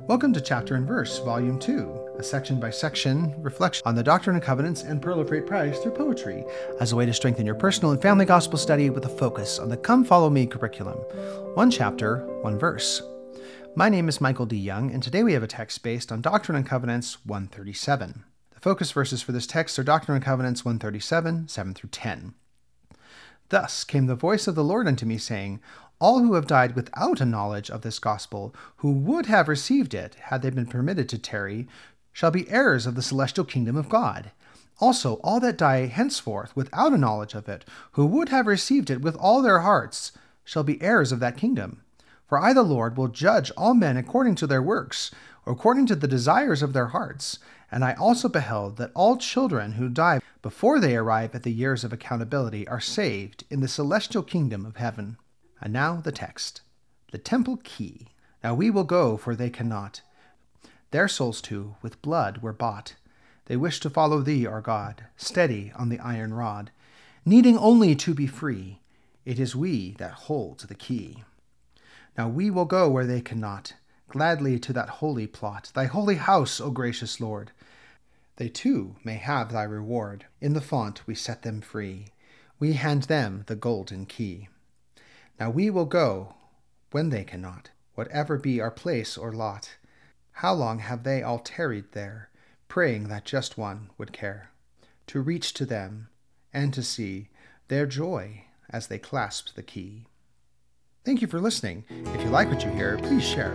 Welcome to Chapter and Verse, Volume 2, a section by section reflection on the Doctrine and Covenants and Pearl of Great Price through poetry, as a way to strengthen your personal and family gospel study with a focus on the Come Follow Me curriculum. One chapter, one verse. My name is Michael D. Young, and today we have a text based on Doctrine and Covenants 137. The focus verses for this text are Doctrine and Covenants 137, 7 through 10. Thus came the voice of the Lord unto me, saying, all who have died without a knowledge of this gospel, who would have received it had they been permitted to tarry, shall be heirs of the celestial kingdom of God. Also, all that die henceforth without a knowledge of it, who would have received it with all their hearts, shall be heirs of that kingdom. For I, the Lord, will judge all men according to their works, according to the desires of their hearts. And I also beheld that all children who die before they arrive at the years of accountability are saved in the celestial kingdom of heaven. And now the text The temple key. Now we will go, for they cannot. Their souls too, with blood, were bought. They wish to follow thee, our God, steady on the iron rod, needing only to be free. It is we that hold the key. Now we will go where they cannot, gladly to that holy plot, thy holy house, O gracious Lord. They too may have thy reward. In the font we set them free. We hand them the golden key. Now we will go when they cannot, whatever be our place or lot. How long have they all tarried there, praying that just one would care to reach to them and to see their joy as they clasp the key? Thank you for listening. If you like what you hear, please share.